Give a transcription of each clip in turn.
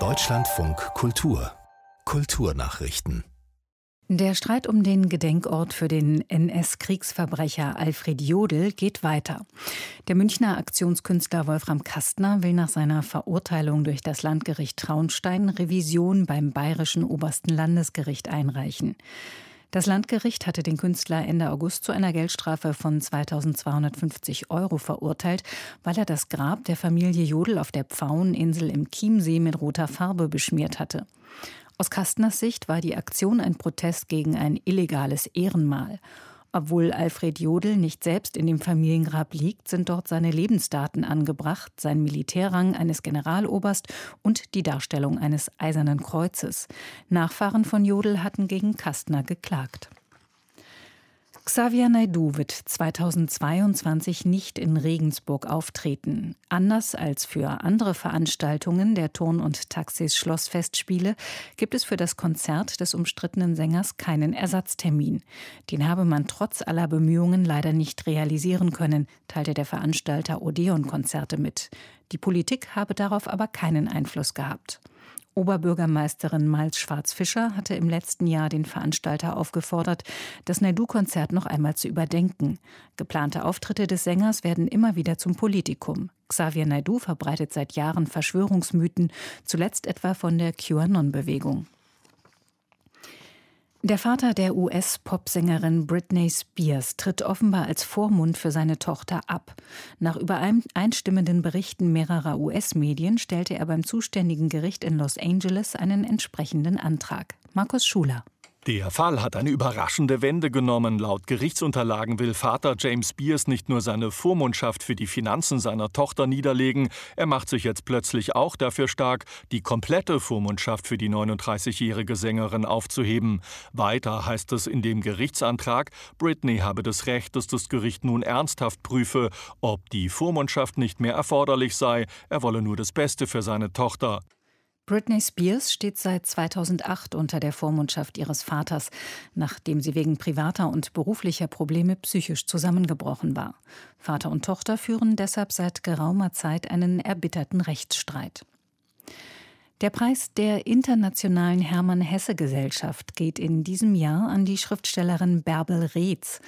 Deutschlandfunk Kultur Kulturnachrichten der Streit um den Gedenkort für den NS-Kriegsverbrecher Alfred Jodl geht weiter. Der Münchner Aktionskünstler Wolfram Kastner will nach seiner Verurteilung durch das Landgericht Traunstein Revision beim Bayerischen Obersten Landesgericht einreichen. Das Landgericht hatte den Künstler Ende August zu einer Geldstrafe von 2250 Euro verurteilt, weil er das Grab der Familie Jodl auf der Pfaueninsel im Chiemsee mit roter Farbe beschmiert hatte. Aus Kastners Sicht war die Aktion ein Protest gegen ein illegales Ehrenmal. Obwohl Alfred Jodl nicht selbst in dem Familiengrab liegt, sind dort seine Lebensdaten angebracht, sein Militärrang eines Generaloberst und die Darstellung eines Eisernen Kreuzes. Nachfahren von Jodl hatten gegen Kastner geklagt. Xavier Naidu wird 2022 nicht in Regensburg auftreten. Anders als für andere Veranstaltungen der Turn- und Taxis Schlossfestspiele gibt es für das Konzert des umstrittenen Sängers keinen Ersatztermin. Den habe man trotz aller Bemühungen leider nicht realisieren können, teilte der Veranstalter Odeon Konzerte mit. Die Politik habe darauf aber keinen Einfluss gehabt. Oberbürgermeisterin Miles Schwarz-Fischer hatte im letzten Jahr den Veranstalter aufgefordert, das Naidu-Konzert noch einmal zu überdenken. Geplante Auftritte des Sängers werden immer wieder zum Politikum. Xavier Naidu verbreitet seit Jahren Verschwörungsmythen, zuletzt etwa von der QAnon-Bewegung. Der Vater der US-Popsängerin Britney Spears tritt offenbar als Vormund für seine Tochter ab. Nach übereinstimmenden Berichten mehrerer US-Medien stellte er beim zuständigen Gericht in Los Angeles einen entsprechenden Antrag. Markus Schuler. Der Fall hat eine überraschende Wende genommen. Laut Gerichtsunterlagen will Vater James Beers nicht nur seine Vormundschaft für die Finanzen seiner Tochter niederlegen, er macht sich jetzt plötzlich auch dafür stark, die komplette Vormundschaft für die 39-jährige Sängerin aufzuheben. Weiter heißt es in dem Gerichtsantrag, Britney habe das Recht, dass das Gericht nun ernsthaft prüfe, ob die Vormundschaft nicht mehr erforderlich sei, er wolle nur das Beste für seine Tochter. Britney Spears steht seit 2008 unter der Vormundschaft ihres Vaters, nachdem sie wegen privater und beruflicher Probleme psychisch zusammengebrochen war. Vater und Tochter führen deshalb seit geraumer Zeit einen erbitterten Rechtsstreit. Der Preis der Internationalen Hermann-Hesse-Gesellschaft geht in diesem Jahr an die Schriftstellerin Bärbel Reetz.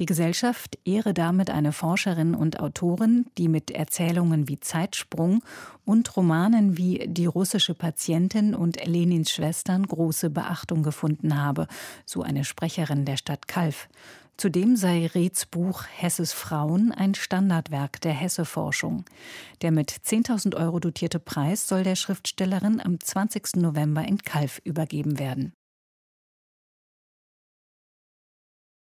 Die Gesellschaft ehre damit eine Forscherin und Autorin, die mit Erzählungen wie Zeitsprung und Romanen wie Die russische Patientin und Lenins Schwestern große Beachtung gefunden habe, so eine Sprecherin der Stadt Kalf. Zudem sei Reeds Buch Hesses Frauen ein Standardwerk der Hesse-Forschung. Der mit 10.000 Euro dotierte Preis soll der Schriftstellerin am 20. November in Kalf übergeben werden.